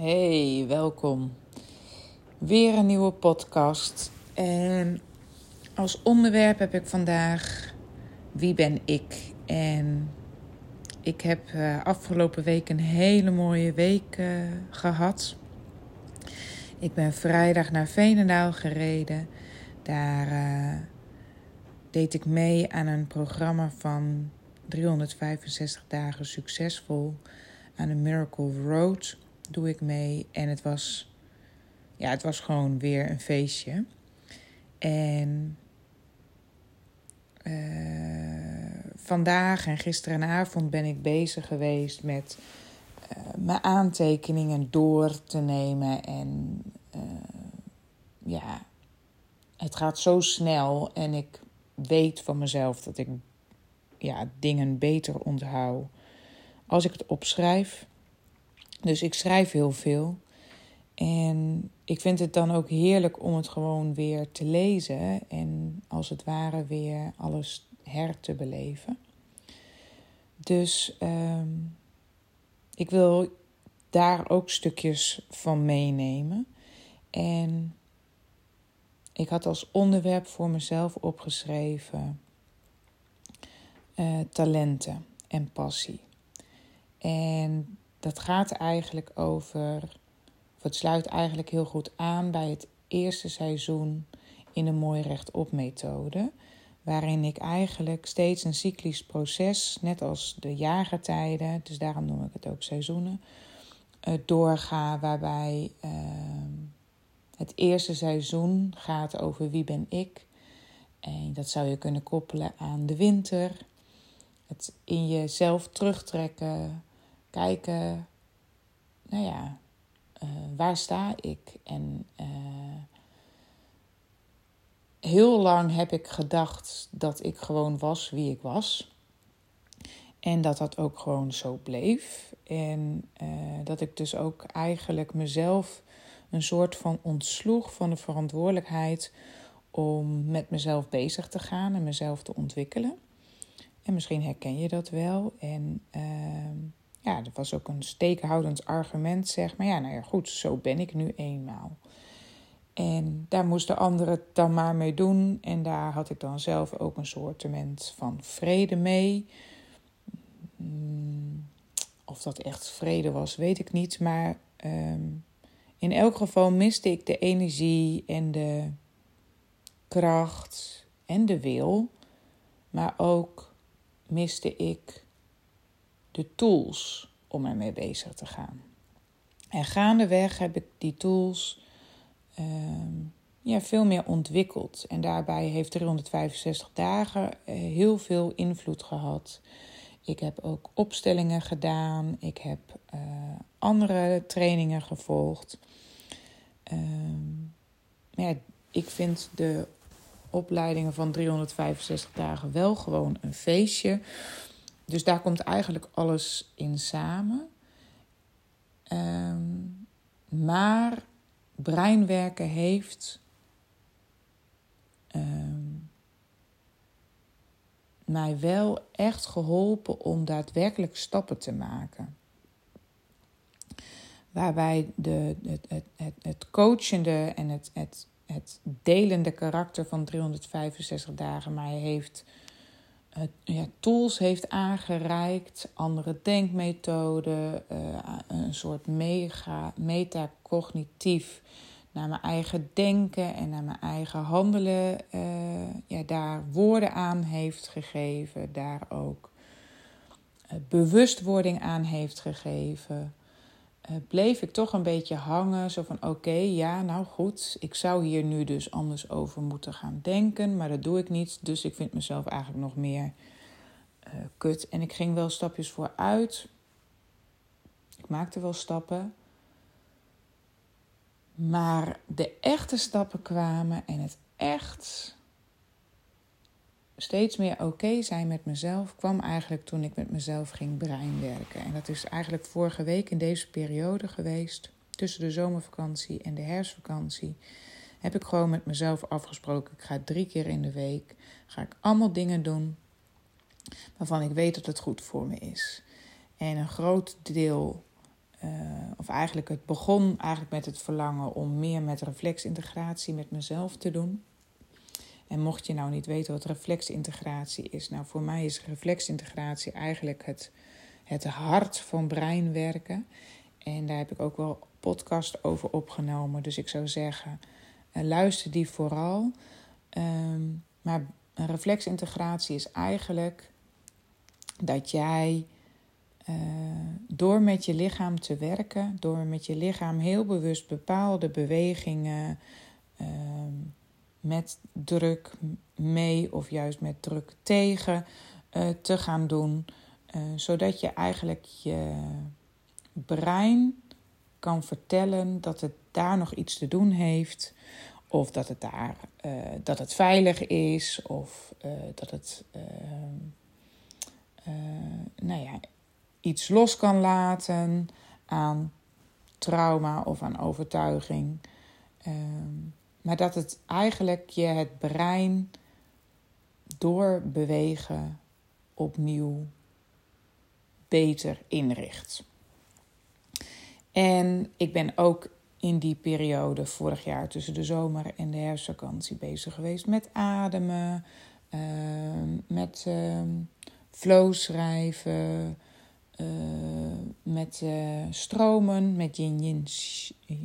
Hey, welkom. Weer een nieuwe podcast. En als onderwerp heb ik vandaag Wie ben ik? En ik heb uh, afgelopen week een hele mooie week uh, gehad. Ik ben vrijdag naar Veenendaal gereden. Daar uh, deed ik mee aan een programma van 365 dagen succesvol aan de Miracle Road doe ik mee. En het was, ja, het was gewoon weer een feestje. En uh, vandaag en gisterenavond ben ik bezig geweest met uh, mijn aantekeningen door te nemen. En uh, ja, het gaat zo snel en ik weet van mezelf dat ik ja, dingen beter onthoud als ik het opschrijf. Dus ik schrijf heel veel. En ik vind het dan ook heerlijk om het gewoon weer te lezen en als het ware weer alles her te beleven. Dus um, ik wil daar ook stukjes van meenemen. En ik had als onderwerp voor mezelf opgeschreven uh, talenten en passie. En dat gaat eigenlijk over, of het sluit eigenlijk heel goed aan bij het eerste seizoen in de Mooi Rechtop methode. Waarin ik eigenlijk steeds een cyclisch proces, net als de jaargetijden, dus daarom noem ik het ook seizoenen, uh, doorga. Waarbij uh, het eerste seizoen gaat over wie ben ik. En dat zou je kunnen koppelen aan de winter. Het in jezelf terugtrekken, kijken, nou ja, uh, waar sta ik? En uh, heel lang heb ik gedacht dat ik gewoon was wie ik was. En dat dat ook gewoon zo bleef. En uh, dat ik dus ook eigenlijk mezelf een soort van ontsloeg van de verantwoordelijkheid om met mezelf bezig te gaan en mezelf te ontwikkelen. En misschien herken je dat wel. En ehm, ja, dat was ook een steekhoudend argument, zeg maar. Ja, nou ja, goed, zo ben ik nu eenmaal. En daar moesten anderen het dan maar mee doen. En daar had ik dan zelf ook een soortement van vrede mee. Hmm, of dat echt vrede was, weet ik niet. Maar um, in elk geval miste ik de energie en de kracht en de wil. Maar ook miste ik de tools om ermee bezig te gaan. En gaandeweg heb ik die tools uh, ja, veel meer ontwikkeld. En daarbij heeft 365 dagen uh, heel veel invloed gehad. Ik heb ook opstellingen gedaan. Ik heb uh, andere trainingen gevolgd. Ehm, ja, ik vind de opleidingen van 365 dagen wel gewoon een feestje. Dus daar komt eigenlijk alles in samen. Um, maar breinwerken heeft um, mij wel echt geholpen om daadwerkelijk stappen te maken. Waarbij de, het, het, het, het coachende en het, het, het delende karakter van 365 dagen mij heeft ja, tools heeft aangereikt, andere denkmethoden, uh, een soort mega, metacognitief naar mijn eigen denken en naar mijn eigen handelen, uh, ja, daar woorden aan heeft gegeven, daar ook uh, bewustwording aan heeft gegeven. Uh, bleef ik toch een beetje hangen. Zo van oké, ja, nou goed, ik zou hier nu dus anders over moeten gaan denken, maar dat doe ik niet. Dus ik vind mezelf eigenlijk nog meer uh, kut. En ik ging wel stapjes vooruit. Ik maakte wel stappen. Maar de echte stappen kwamen en het echt steeds meer oké zijn met mezelf kwam eigenlijk toen ik met mezelf ging breinwerken. En dat is eigenlijk vorige week in deze periode geweest, tussen de zomervakantie en de herfstvakantie. Heb ik gewoon met mezelf afgesproken. Ik ga drie keer in de week. Ga ik allemaal dingen doen waarvan ik weet dat het goed voor me is. En een groot deel of eigenlijk het begon eigenlijk met het verlangen om meer met reflexintegratie met mezelf te doen. En mocht je nou niet weten wat reflexintegratie is, nou voor mij is reflexintegratie eigenlijk het, het hart van breinwerken. En daar heb ik ook wel podcast over opgenomen. Dus ik zou zeggen, uh, luister die vooral. Um, maar reflexintegratie is eigenlijk dat jij uh, door met je lichaam te werken, door met je lichaam heel bewust bepaalde bewegingen uh, met druk mee of juist met druk tegen uh, te gaan doen, zodat je eigenlijk je brein kan vertellen dat het daar nog iets te doen heeft. Of dat het daar uh, dat het veilig is. Of dat het nou ja, iets los kan laten aan trauma of aan overtuiging. Ehm, maar dat het eigenlijk je het brein door bewegen opnieuw beter inricht. En ik ben ook in die periode vorig jaar tussen de zomer en de herfstvakantie bezig geweest met ademen, uh, met uh, flow schrijven, uh, met eh, stromen, met yin, yin,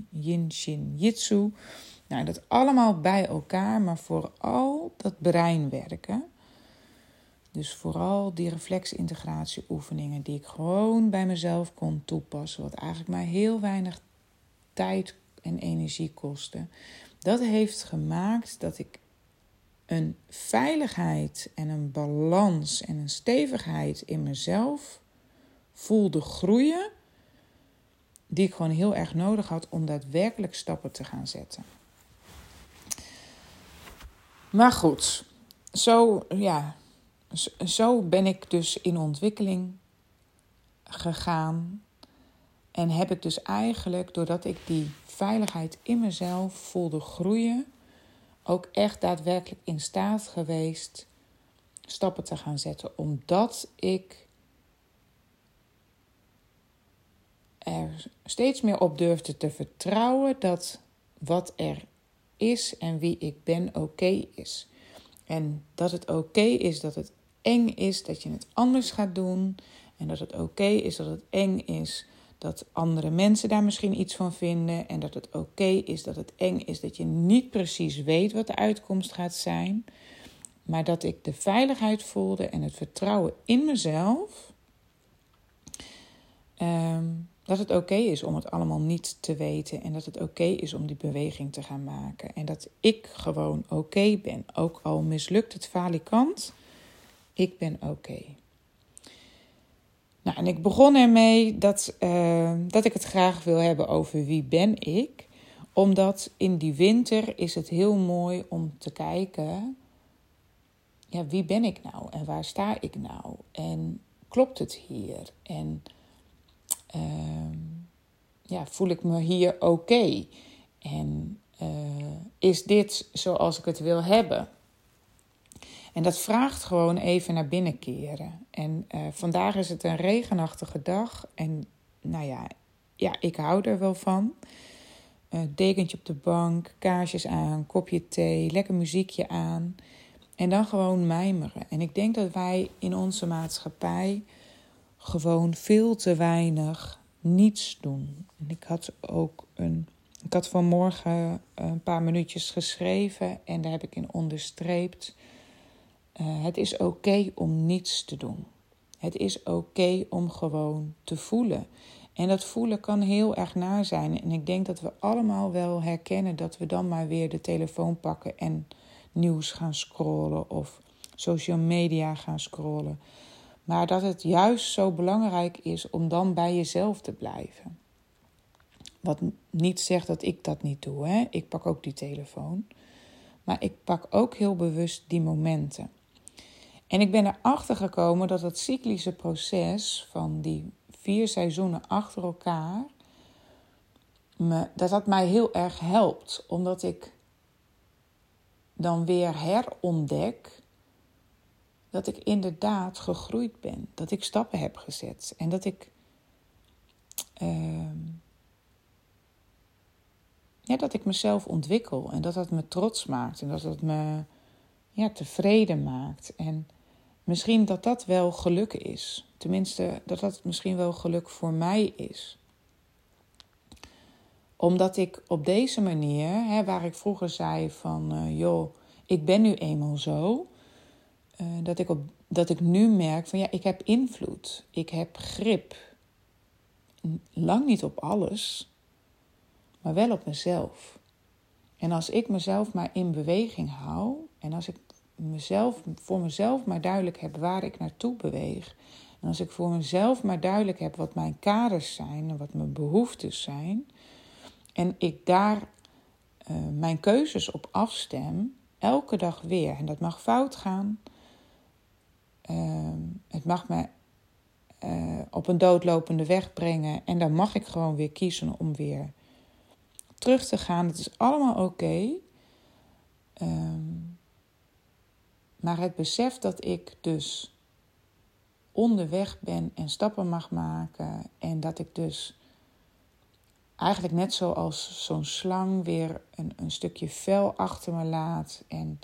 yin shin jitsu. Nou, dat allemaal bij elkaar, maar vooral dat brein werken. Dus vooral die reflexintegratieoefeningen die ik gewoon bij mezelf kon toepassen, wat eigenlijk maar heel weinig tijd en energie kostte. Dat heeft gemaakt dat ik een veiligheid en een balans en een stevigheid in mezelf voelde groeien, die ik gewoon heel erg nodig had om daadwerkelijk stappen te gaan zetten. Maar goed, zo ja, zo ben ik dus in ontwikkeling gegaan. En heb ik dus eigenlijk, doordat ik die veiligheid in mezelf voelde groeien, ook echt daadwerkelijk in staat geweest stappen te gaan zetten. Omdat ik er steeds meer op durfde te vertrouwen dat wat er is en wie ik ben oké is. En dat het oké is dat het eng is dat je het anders gaat doen. En dat het oké is dat het eng is dat andere mensen daar misschien iets van vinden. En dat het oké is dat het eng is dat je niet precies weet wat de uitkomst gaat zijn. Maar dat ik de veiligheid voelde en het vertrouwen in mezelf. Ehm, dat het oké is om het allemaal niet te weten. En dat het oké is om die beweging te gaan maken. En dat ik gewoon oké ben. Ook al mislukt het falikant ik ben oké. Nou, en ik begon ermee dat, uh, dat ik het graag wil hebben over wie ben ik. Omdat in die winter is het heel mooi om te kijken... Ja, wie ben ik nou en waar sta ik nou? En klopt het hier? En uh, ja, voel ik me hier oké? En uh, is dit zoals ik het wil hebben? En dat vraagt gewoon even naar binnen keren. En uh, vandaag is het een regenachtige dag. En nou ja, ja ik hou er wel van. Uh, dekentje op de bank, kaarsjes aan, kopje thee, lekker muziekje aan. En dan gewoon mijmeren. En ik denk dat wij in onze maatschappij gewoon veel te weinig niets doen. En ik had ook een. Ik had vanmorgen een paar minuutjes geschreven en daar heb ik in onderstreept uh, het is oké om niets te doen. Het is oké om gewoon te voelen. En dat voelen kan heel erg naar zijn. En ik denk dat we allemaal wel herkennen dat we dan maar weer de telefoon pakken en nieuws gaan scrollen of social media gaan scrollen. Maar dat het juist zo belangrijk is om dan bij jezelf te blijven. Wat niet zegt dat ik dat niet doe. Hè? Ik pak ook die telefoon. Maar ik pak ook heel bewust die momenten. En ik ben erachter gekomen dat het cyclische proces van die vier seizoenen achter elkaar, me, dat dat mij heel erg helpt. Omdat ik dan weer herontdek dat ik inderdaad gegroeid ben. Dat ik stappen heb gezet. En dat ik ehm, ja, dat ik mezelf ontwikkel en dat dat me trots maakt en dat dat me ja, tevreden maakt. En misschien dat dat wel geluk is. Tenminste, dat dat misschien wel geluk voor mij is. Omdat ik op deze manier, hè, waar ik vroeger zei van, uh, joh, ik ben nu eenmaal zo, uh, dat, ik op, dat ik nu merk van, ja, ik heb invloed, ik heb grip. Lang niet op alles, maar wel op mezelf. En als ik mezelf maar in beweging hou en als ik mezelf, voor mezelf maar duidelijk heb waar ik naartoe beweeg. En als ik voor mezelf maar duidelijk heb wat mijn kaders zijn en wat mijn behoeftes zijn. En ik daar uh, mijn keuzes op afstem, elke dag weer. En dat mag fout gaan. Uh, het mag me uh, op een doodlopende weg brengen. En dan mag ik gewoon weer kiezen om weer terug te gaan. Het is allemaal oké. Um, maar het besef dat ik dus onderweg ben en stappen mag maken. En dat ik dus eigenlijk net zoals zo'n slang weer een, een stukje vel achter me laat. En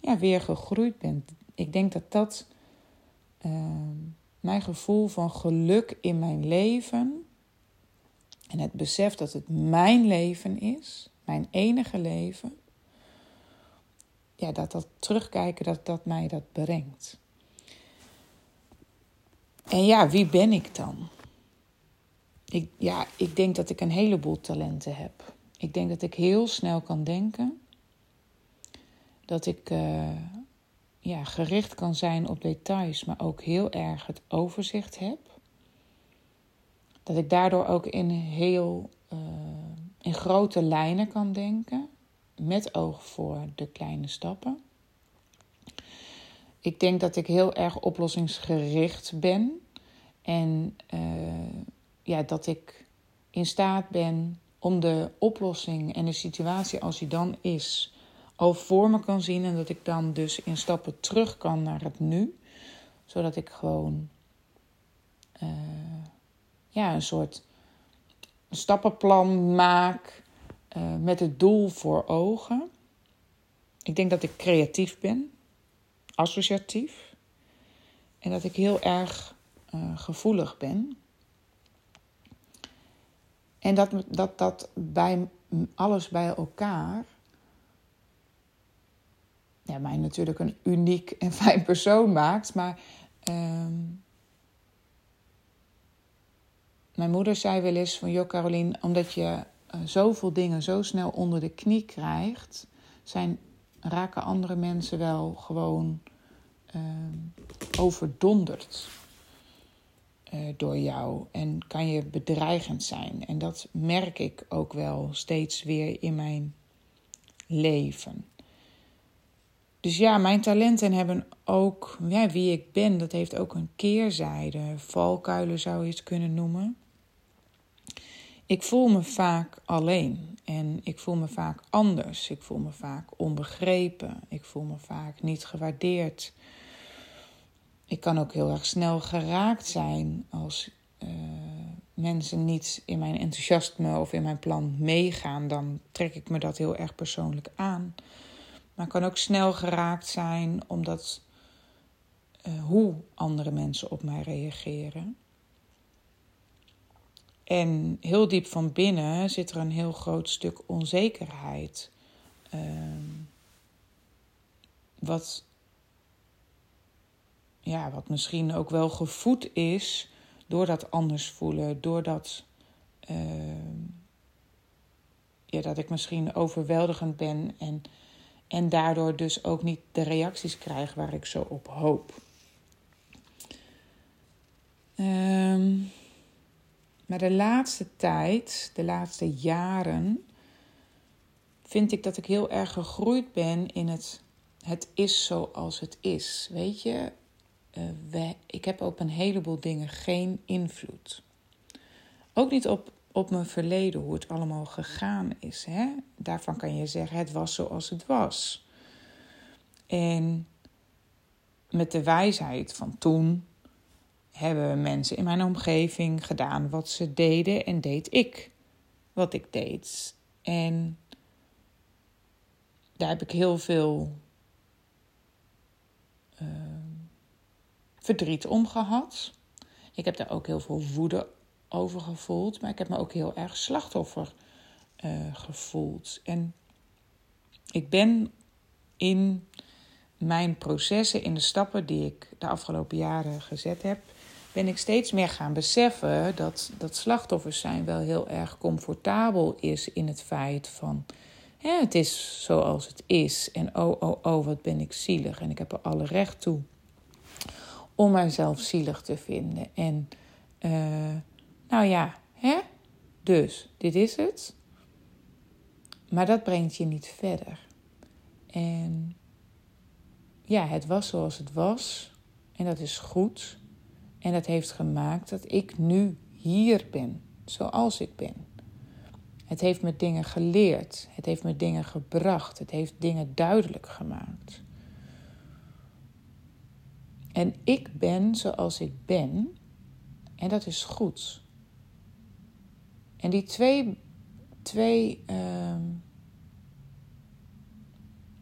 ja, weer gegroeid ben. Ik denk dat dat uh, mijn gevoel van geluk in mijn leven. En het besef dat het mijn leven is, mijn enige leven ja, dat dat terugkijken, dat dat mij dat brengt. En ja, wie ben ik dan? Ik, ja, ik denk dat ik een heleboel talenten heb. Ik denk dat ik heel snel kan denken. Dat ik uh, ja, gericht kan zijn op details, maar ook heel erg het overzicht heb. Dat ik daardoor ook in heel uh, in grote lijnen kan denken met oog voor de kleine stappen. Ik denk dat ik heel erg oplossingsgericht ben. En uh, ja, dat ik in staat ben om de oplossing en de situatie als die dan is, al voor me kan zien. En dat ik dan dus in stappen terug kan naar het nu. Zodat ik gewoon uh, ja, een soort stappenplan maak uh, met het doel voor ogen. Ik denk dat ik creatief ben, associatief. En dat ik heel erg uh, gevoelig ben. En dat dat, dat bij alles bij elkaar. Ja, mij natuurlijk een uniek en fijn persoon maakt. Maar. Uh, mijn moeder zei wel eens van... joh Caroline, omdat je uh, zoveel dingen zo snel onder de knie krijgt, zijn, raken andere mensen wel gewoon uh, overdonderd uh, door jou. En kan je bedreigend zijn. En dat merk ik ook wel steeds weer in mijn leven. Dus ja, mijn talenten hebben ook, ja, wie ik ben, dat heeft ook een keerzijde. Valkuilen zou je het kunnen noemen. Ik voel me vaak alleen en ik voel me vaak anders. Ik voel me vaak onbegrepen. Ik voel me vaak niet gewaardeerd. Ik kan ook heel erg snel geraakt zijn als uh, mensen niet in mijn enthousiasme of in mijn plan meegaan. Dan trek ik me dat heel erg persoonlijk aan. Maar kan ook snel geraakt zijn omdat uh, hoe andere mensen op mij reageren. En heel diep van binnen zit er een heel groot stuk onzekerheid. Uh, wat, ja, wat misschien ook wel gevoed is door dat anders voelen, door dat, uh, ja, dat ik misschien overweldigend ben en, en daardoor dus ook niet de reacties krijg waar ik zo op hoop. Um, maar de laatste tijd, de laatste jaren, vind ik dat ik heel erg gegroeid ben in het, het is zoals het is. Weet je, uh, ik heb op een heleboel dingen geen invloed. Ook niet op, op mijn verleden, hoe het allemaal gegaan is. Hè? Daarvan kan je zeggen, het was zoals het was. En met de wijsheid van toen hebben mensen in mijn omgeving gedaan wat ze deden en deed ik wat ik deed. En daar heb ik heel veel uh, verdriet om gehad. Ik heb daar ook heel veel woede over gevoeld, maar ik heb me ook heel erg slachtoffer uh, gevoeld. En ik ben in mijn processen, in de stappen die ik de afgelopen jaren gezet heb, ben ik steeds meer gaan beseffen dat dat slachtoffers zijn wel heel erg comfortabel is in het feit van hè, het is zoals het is en oh oh oh wat ben ik zielig en ik heb er alle recht toe om mijzelf zielig te vinden en uh, nou ja, hè? Dus dit is het. Maar dat brengt je niet verder. En ja, het was zoals het was. En dat is goed. En dat heeft gemaakt dat ik nu hier ben, zoals ik ben. Het heeft me dingen geleerd. Het heeft me dingen gebracht. Het heeft dingen duidelijk gemaakt. En ik ben zoals ik ben. En dat is goed. En die twee, twee, uh,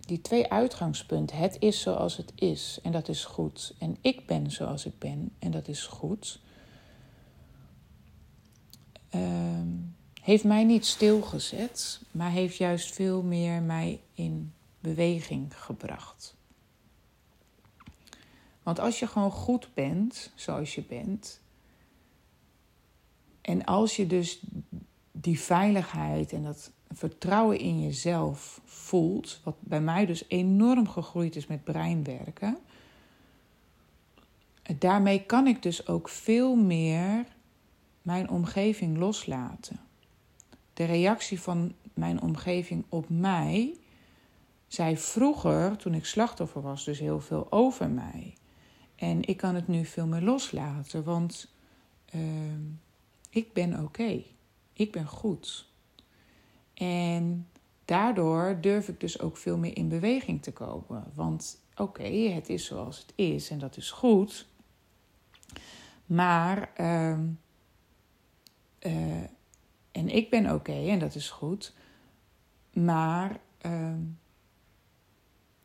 die twee uitgangspunten, het is zoals het is en dat is goed. En ik ben zoals ik ben en dat is goed. Uh, heeft mij niet stilgezet, maar heeft juist veel meer mij in beweging gebracht. Want als je gewoon goed bent zoals je bent, en als je dus die veiligheid en dat vertrouwen in jezelf voelt, wat bij mij dus enorm gegroeid is met breinwerken, daarmee kan ik dus ook veel meer mijn omgeving loslaten. De reactie van mijn omgeving op mij zei vroeger, toen ik slachtoffer was, dus heel veel over mij. En ik kan het nu veel meer loslaten, want. Uh, ik ben oké. Ik ben goed. En daardoor durf ik dus ook veel meer in beweging te komen. Want oké, het is zoals het is en dat is goed. Maar, uh, uh, en ik ben oké en dat is goed. Maar uh,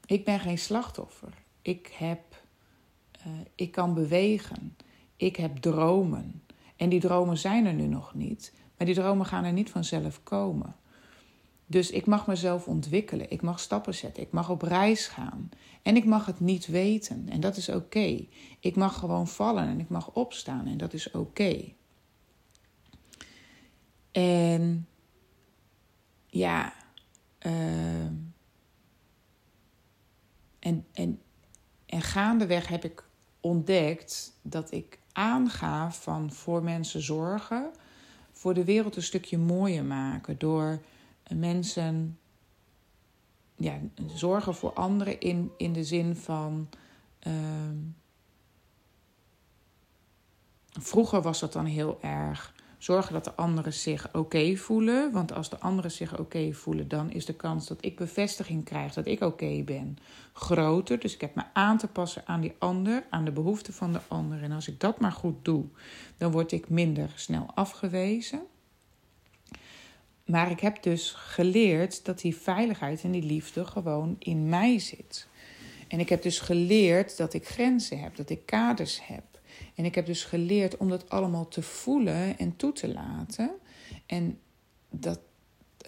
ik ben geen slachtoffer. Ik heb, uh, ik kan bewegen. Ik heb dromen. En die dromen zijn er nu nog niet. Maar die dromen gaan er niet vanzelf komen. Dus ik mag mezelf ontwikkelen. Ik mag stappen zetten. Ik mag op reis gaan. En ik mag het niet weten. En dat is oké. Ik mag gewoon vallen en ik mag opstaan. En dat is oké. En ja. Uh, en, en, en gaandeweg heb ik ontdekt dat ik aanga van voor mensen zorgen, voor de wereld een stukje mooier maken. Door mensen ja, zorgen voor anderen in, in de zin van. Uh, vroeger was dat dan heel erg zorgen dat de anderen zich oké voelen. Want als de anderen zich oké voelen, dan is de kans dat ik bevestiging krijg dat ik oké ben groter. Dus ik heb me aan te passen aan die ander, aan de behoeften van de ander. En als ik dat maar goed doe, dan word ik minder snel afgewezen. Maar ik heb dus geleerd dat die veiligheid en die liefde gewoon in mij zit. En ik heb dus geleerd dat ik grenzen heb, dat ik kaders heb. En ik heb dus geleerd om dat allemaal te voelen en toe te laten. En dat,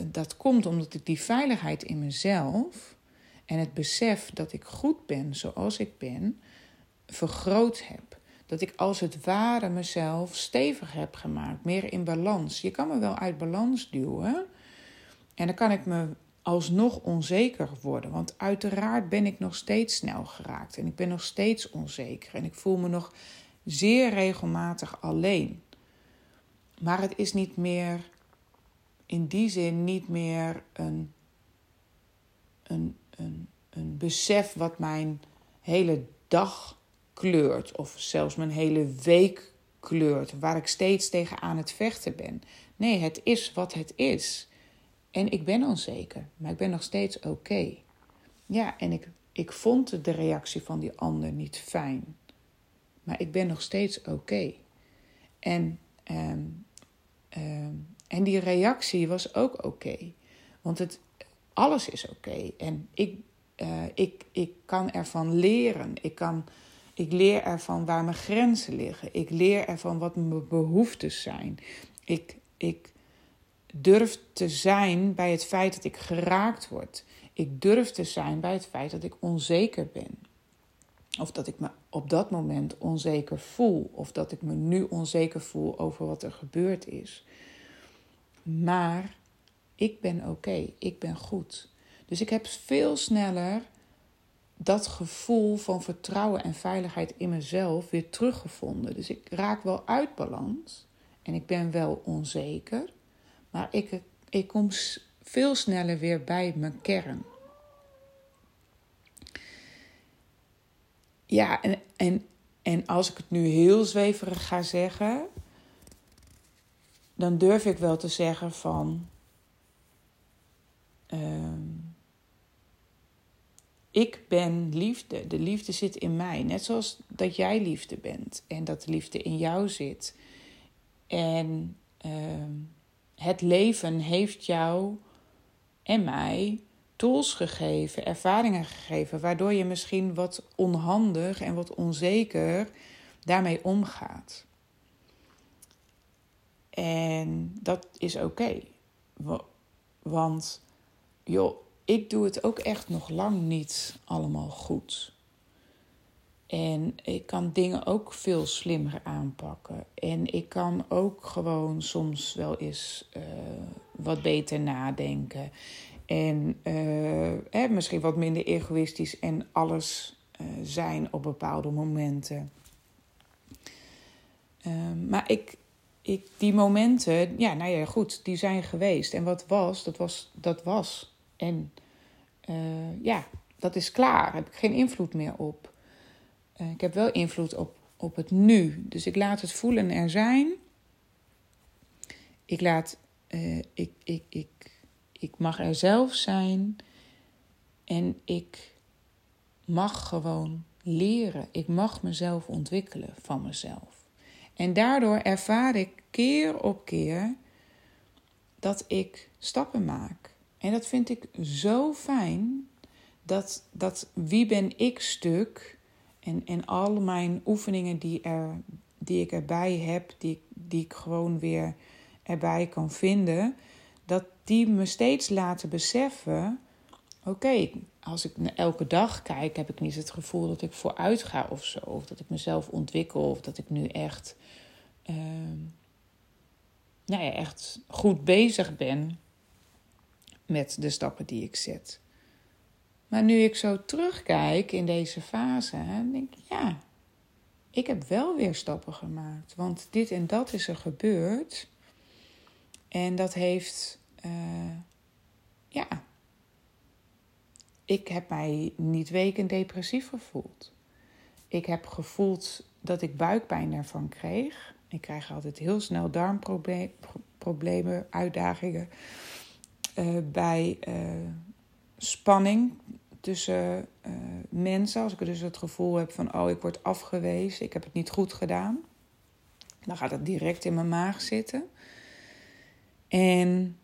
dat komt omdat ik die veiligheid in mezelf en het besef dat ik goed ben zoals ik ben, vergroot heb. Dat ik als het ware mezelf stevig heb gemaakt, meer in balans. Je kan me wel uit balans duwen. En dan kan ik me alsnog onzeker worden. Want uiteraard ben ik nog steeds snel geraakt. En ik ben nog steeds onzeker. En ik voel me nog zeer regelmatig alleen. Maar het is niet meer, in die zin, niet meer een, een, een, een besef wat mijn hele dag kleurt. Of zelfs mijn hele week kleurt. Waar ik steeds tegen aan het vechten ben. Nee, het is wat het is. En ik ben onzeker, maar ik ben nog steeds oké. Ja, en ik, ik vond de reactie van die ander niet fijn. Maar ik ben nog steeds oké. En, ehm, ehm, en die reactie was ook oké. Want het, alles is oké. En ik, uh, ik, ik kan ervan leren. Ik, kan, ik leer ervan waar mijn grenzen liggen. Ik leer ervan wat mijn behoeftes zijn. Ik, ik durf te zijn bij het feit dat ik geraakt word. Ik durf te zijn bij het feit dat ik onzeker ben. Of dat ik me op dat moment onzeker voel. Of dat ik me nu onzeker voel over wat er gebeurd is. Maar ik ben oké, ik ben goed. Dus ik heb veel sneller dat gevoel van vertrouwen en veiligheid in mezelf weer teruggevonden. Dus ik raak wel uit balans en ik ben wel onzeker, maar ik, ik kom veel sneller weer bij mijn kern. Ja, en, en, en als ik het nu heel zweverig ga zeggen, dan durf ik wel te zeggen van. Ehm, ik ben liefde. De liefde zit in mij. Net zoals dat jij liefde bent en dat de liefde in jou zit. En ehm, het leven heeft jou en mij tools gegeven, ervaringen gegeven, waardoor je misschien wat onhandig en wat onzeker daarmee omgaat. En dat is oké. Want joh, ik doe het ook echt nog lang niet allemaal goed. En ik kan dingen ook veel slimmer aanpakken. En ik kan ook gewoon soms wel eens uh, wat beter nadenken. En uh, misschien wat minder egoïstisch en alles uh, zijn op bepaalde momenten. Ehm, maar ik, ik, die momenten, ja, nou ja, goed, die zijn geweest. En wat was, dat was, dat was. En uh, ja, dat is klaar. Daar heb ik geen invloed meer op. Ik heb wel invloed op, op het nu. Dus ik laat het voelen er zijn. Ik laat, ik, ik, ik, ik mag er zelf zijn. En ik mag gewoon leren. Ik mag mezelf ontwikkelen van mezelf. En daardoor ervaar ik keer op keer dat ik stappen maak. En dat vind ik zo fijn. Dat, dat wie ben ik stuk en, en al mijn oefeningen die, er, die ik erbij heb, die, die ik gewoon weer erbij kan vinden, dat die me steeds laten beseffen: oké, als ik elke dag kijk, heb ik niet het gevoel dat ik vooruit ga of zo, of dat ik mezelf ontwikkel, of dat ik nu echt, uh, nou ja, echt goed bezig ben met de stappen die ik zet. Maar nu ik zo terugkijk in deze fase, denk ik, ja, ik heb wel weer stappen gemaakt. Want dit en dat is er gebeurd. En dat heeft, uh, ja, ik heb mij niet weken depressief gevoeld. Ik heb gevoeld dat ik buikpijn ervan kreeg. Ik krijg altijd heel snel darmproblemen, uitdagingen. Uh, bij uh, spanning tussen mensen. Als ik dus het gevoel heb van, oh, ik word afgewezen, ik heb het niet goed gedaan. Dan gaat het direct in mijn maag zitten. En,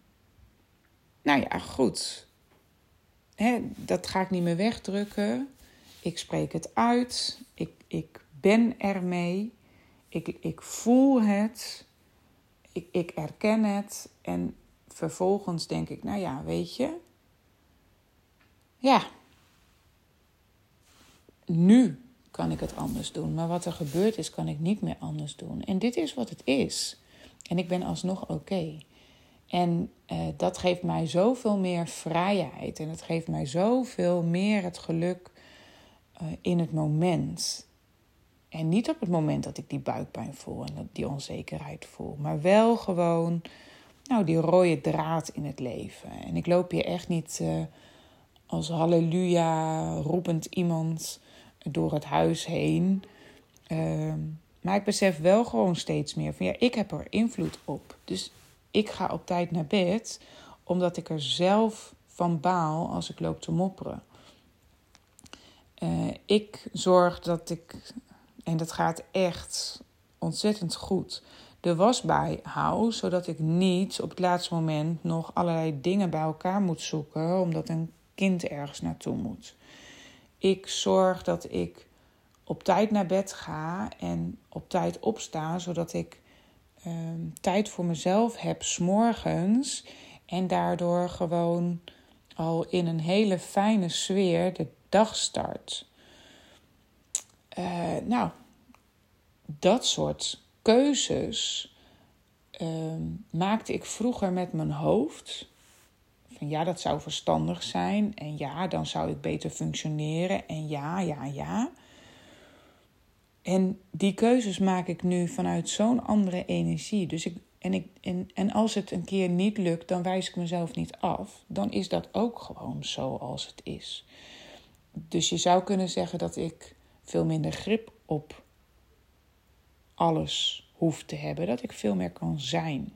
nou ja, goed. Hè, dat ga ik niet meer wegdrukken. Ik spreek het uit. Ik, ik ben ermee. Ik, ik voel het. Ik, ik erken het. En vervolgens denk ik, nou ja, weet je. Ja, nu kan ik het anders doen. Maar wat er gebeurd is, kan ik niet meer anders doen. En dit is wat het is. En ik ben alsnog oké. En uh, dat geeft mij zoveel meer vrijheid. En het geeft mij zoveel meer het geluk uh, in het moment. En niet op het moment dat ik die buikpijn voel en die onzekerheid voel. Maar wel gewoon nou, die rode draad in het leven. En ik loop hier echt niet uh, als halleluja roepend iemand door het huis heen. Uh, maar ik besef wel gewoon steeds meer van ja, ik heb er invloed op. Dus ik ga op tijd naar bed, omdat ik er zelf van baal als ik loop te mopperen. Uh, ik zorg dat ik En dat gaat echt ontzettend goed. De was bij hou, zodat ik niet op het laatste moment nog allerlei dingen bij elkaar moet zoeken, omdat een kind ergens naartoe moet. Ik zorg dat ik op tijd naar bed ga en op tijd opsta, zodat ik ehm, tijd voor mezelf heb s'morgens en daardoor gewoon al in een hele fijne sfeer de dag start. Uh, nou, dat soort keuzes ehm, maakte ik vroeger met mijn hoofd. Van ja, dat zou verstandig zijn. En ja, dan zou ik beter functioneren. En ja, ja, ja. En die keuzes maak ik nu vanuit zo'n andere energie. Dus ik, en, ik, en, en als het een keer niet lukt, dan wijs ik mezelf niet af. Dan is dat ook gewoon zoals het is. Dus je zou kunnen zeggen dat ik veel minder grip op alles hoef te hebben. Dat ik veel meer kan zijn.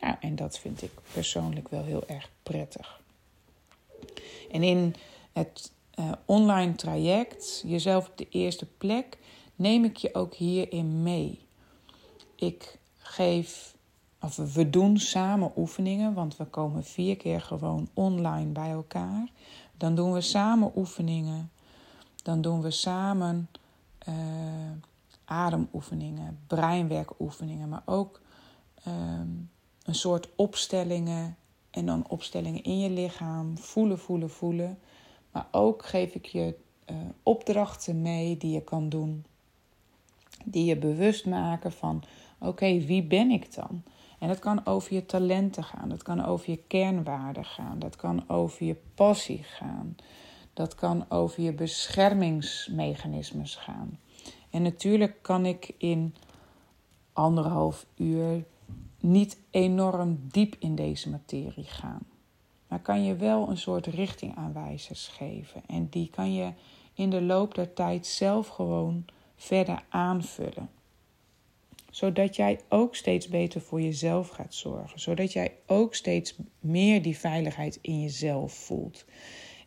Nou, en dat vind ik persoonlijk wel heel erg prettig. En in het uh, online traject, jezelf op de eerste plek, neem ik je ook hierin mee. Ik geef, of we doen samen oefeningen, want we komen vier keer gewoon online bij elkaar. Dan doen we samen oefeningen. Dan doen we samen uh, ademoefeningen, breinwerkoefeningen, maar ook ehm, een soort opstellingen en dan opstellingen in je lichaam, voelen, voelen, voelen. Maar ook geef ik je uh, opdrachten mee die je kan doen, die je bewust maken van: oké, wie ben ik dan? En dat kan over je talenten gaan, dat kan over je kernwaarden gaan, dat kan over je passie gaan, dat kan over je beschermingsmechanismes gaan. En natuurlijk kan ik in anderhalf uur niet enorm diep in deze materie gaan. Maar kan je wel een soort richtingaanwijzers geven. En die kan je in de loop der tijd zelf gewoon verder aanvullen. Zodat jij ook steeds beter voor jezelf gaat zorgen. Zodat jij ook steeds meer die veiligheid in jezelf voelt.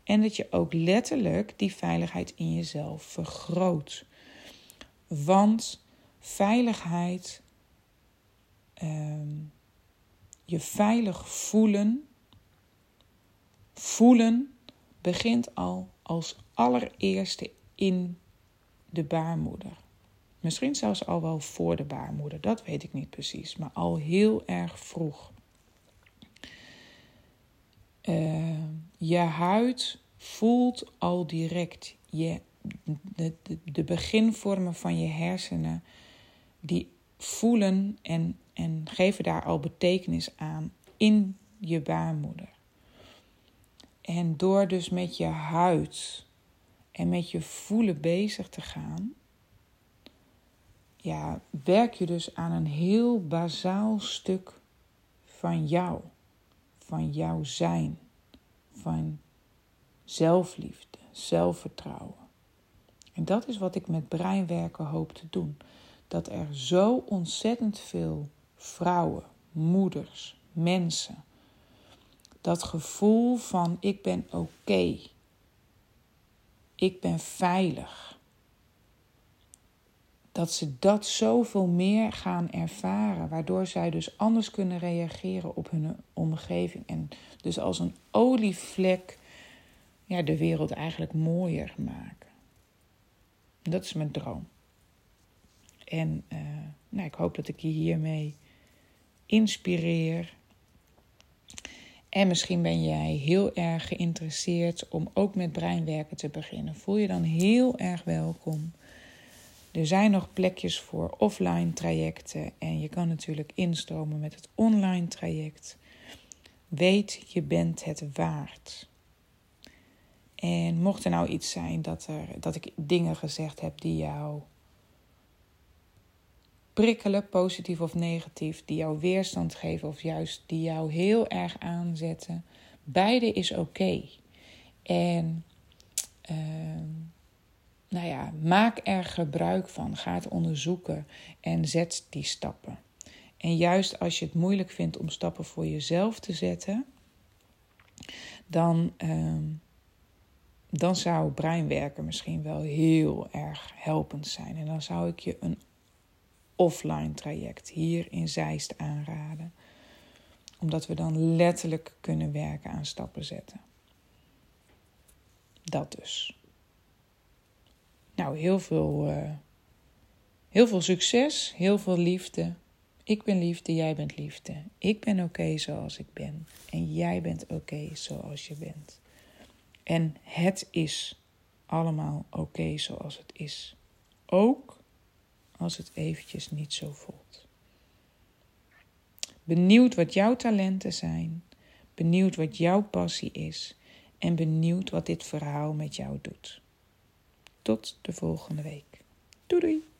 En dat je ook letterlijk die veiligheid in jezelf vergroot. Want veiligheid, ehm, je veilig voelen, voelen begint al als allereerste in de baarmoeder. Misschien zelfs al wel voor de baarmoeder, dat weet ik niet precies, maar al heel erg vroeg. Uh, je huid voelt al direct je de, de, de beginvormen van je hersenen, die voelen en, en geven daar al betekenis aan in je baarmoeder. En door dus met je huid en met je voelen bezig te gaan, ja, werk je dus aan een heel bazaal stuk van jou, van jouw zijn, van zelfliefde, zelfvertrouwen. En dat is wat ik met breinwerken hoop te doen. Dat er zo ontzettend veel vrouwen, moeders, mensen, dat gevoel van ik ben oké, ik ben veilig, dat ze dat zoveel meer gaan ervaren, waardoor zij dus anders kunnen reageren op hun omgeving en dus als een olievlek ja, de wereld eigenlijk mooier maken. Dat is mijn droom. En uh, nou, ik hoop dat ik je hiermee inspireer. En misschien ben jij heel erg geïnteresseerd om ook met breinwerken te beginnen. Voel je dan heel erg welkom. Er zijn nog plekjes voor offline trajecten en je kan natuurlijk instromen met het online traject. Weet, je bent het waard. En mocht er nou iets zijn dat, er, dat ik dingen gezegd heb die jou prikkelen, positief of negatief, die jou weerstand geven of juist die jou heel erg aanzetten, beide is oké. En uh, nou ja, maak er gebruik van, ga het onderzoeken en zet die stappen. En juist als je het moeilijk vindt om stappen voor jezelf te zetten, dan. Uh, dan zou breinwerken misschien wel heel erg helpend zijn. En dan zou ik je een offline traject hier in Zeist aanraden. Omdat we dan letterlijk kunnen werken aan stappen zetten. Dat dus. Nou, heel veel, uh, heel veel succes, heel veel liefde. Ik ben liefde, jij bent liefde. Ik ben oké zoals ik ben. En jij bent oké zoals je bent. En het is allemaal oké zoals het is. Ook als het eventjes niet zo voelt. Benieuwd wat jouw talenten zijn, benieuwd wat jouw passie is en benieuwd wat dit verhaal met jou doet. Tot de volgende week. Doei doei!